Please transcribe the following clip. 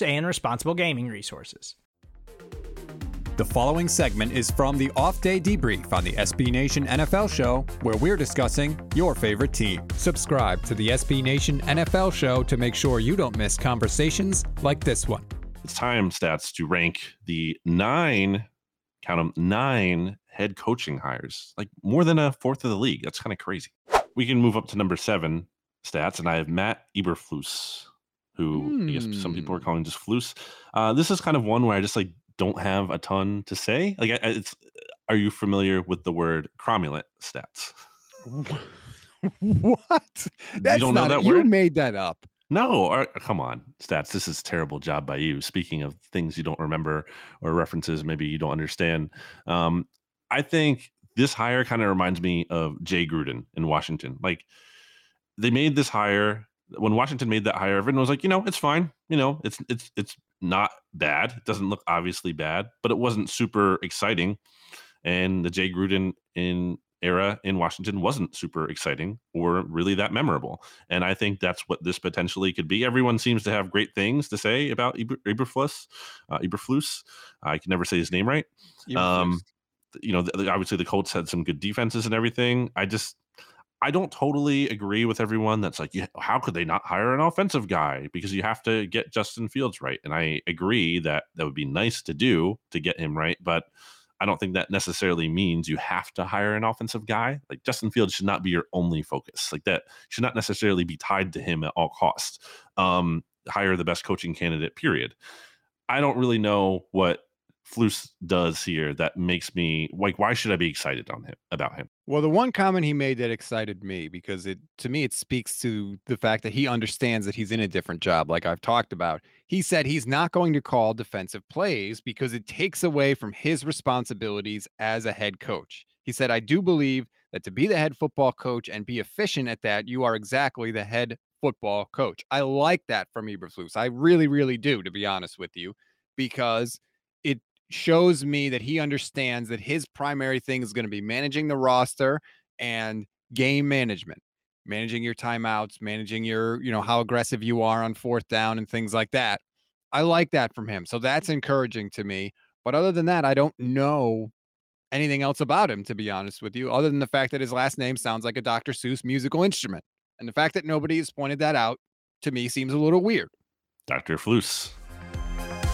and responsible gaming resources. The following segment is from the off day debrief on the SB Nation NFL show, where we're discussing your favorite team. Subscribe to the SB Nation NFL show to make sure you don't miss conversations like this one. It's time stats to rank the nine, count them nine head coaching hires, like more than a fourth of the league. That's kind of crazy. We can move up to number seven stats, and I have Matt Eberflus, who I guess some people are Hmm. calling just Flus. Uh, this is kind of one where I just like don't have a ton to say. Like, I, it's are you familiar with the word cromulent stats? what? That's don't know not that you made that up. No, or, come on, stats. This is a terrible job by you. Speaking of things you don't remember or references maybe you don't understand, um, I think this hire kind of reminds me of Jay Gruden in Washington. Like they made this hire when Washington made that hire. Everyone was like, you know, it's fine. You know, it's it's it's not bad. It doesn't look obviously bad, but it wasn't super exciting. And the Jay Gruden in era in Washington wasn't super exciting or really that memorable. And I think that's what this potentially could be. Everyone seems to have great things to say about Eber, Eberflus. Uh, Eberflus. I can never say his name right. Um, you know, th- th- obviously the Colts had some good defenses and everything. I just, I don't totally agree with everyone that's like, yeah, how could they not hire an offensive guy? Because you have to get Justin Fields right. And I agree that that would be nice to do to get him right. But I don't think that necessarily means you have to hire an offensive guy. Like Justin Fields should not be your only focus. Like that should not necessarily be tied to him at all costs. Um, hire the best coaching candidate, period. I don't really know what Flus does here that makes me like why should I be excited on him about him? Well, the one comment he made that excited me because it to me it speaks to the fact that he understands that he's in a different job like I've talked about. He said he's not going to call defensive plays because it takes away from his responsibilities as a head coach. He said I do believe that to be the head football coach and be efficient at that, you are exactly the head football coach. I like that from Eberflus. I really really do to be honest with you because shows me that he understands that his primary thing is going to be managing the roster and game management managing your timeouts managing your you know how aggressive you are on fourth down and things like that i like that from him so that's encouraging to me but other than that i don't know anything else about him to be honest with you other than the fact that his last name sounds like a dr seuss musical instrument and the fact that nobody has pointed that out to me seems a little weird Dr. Flus.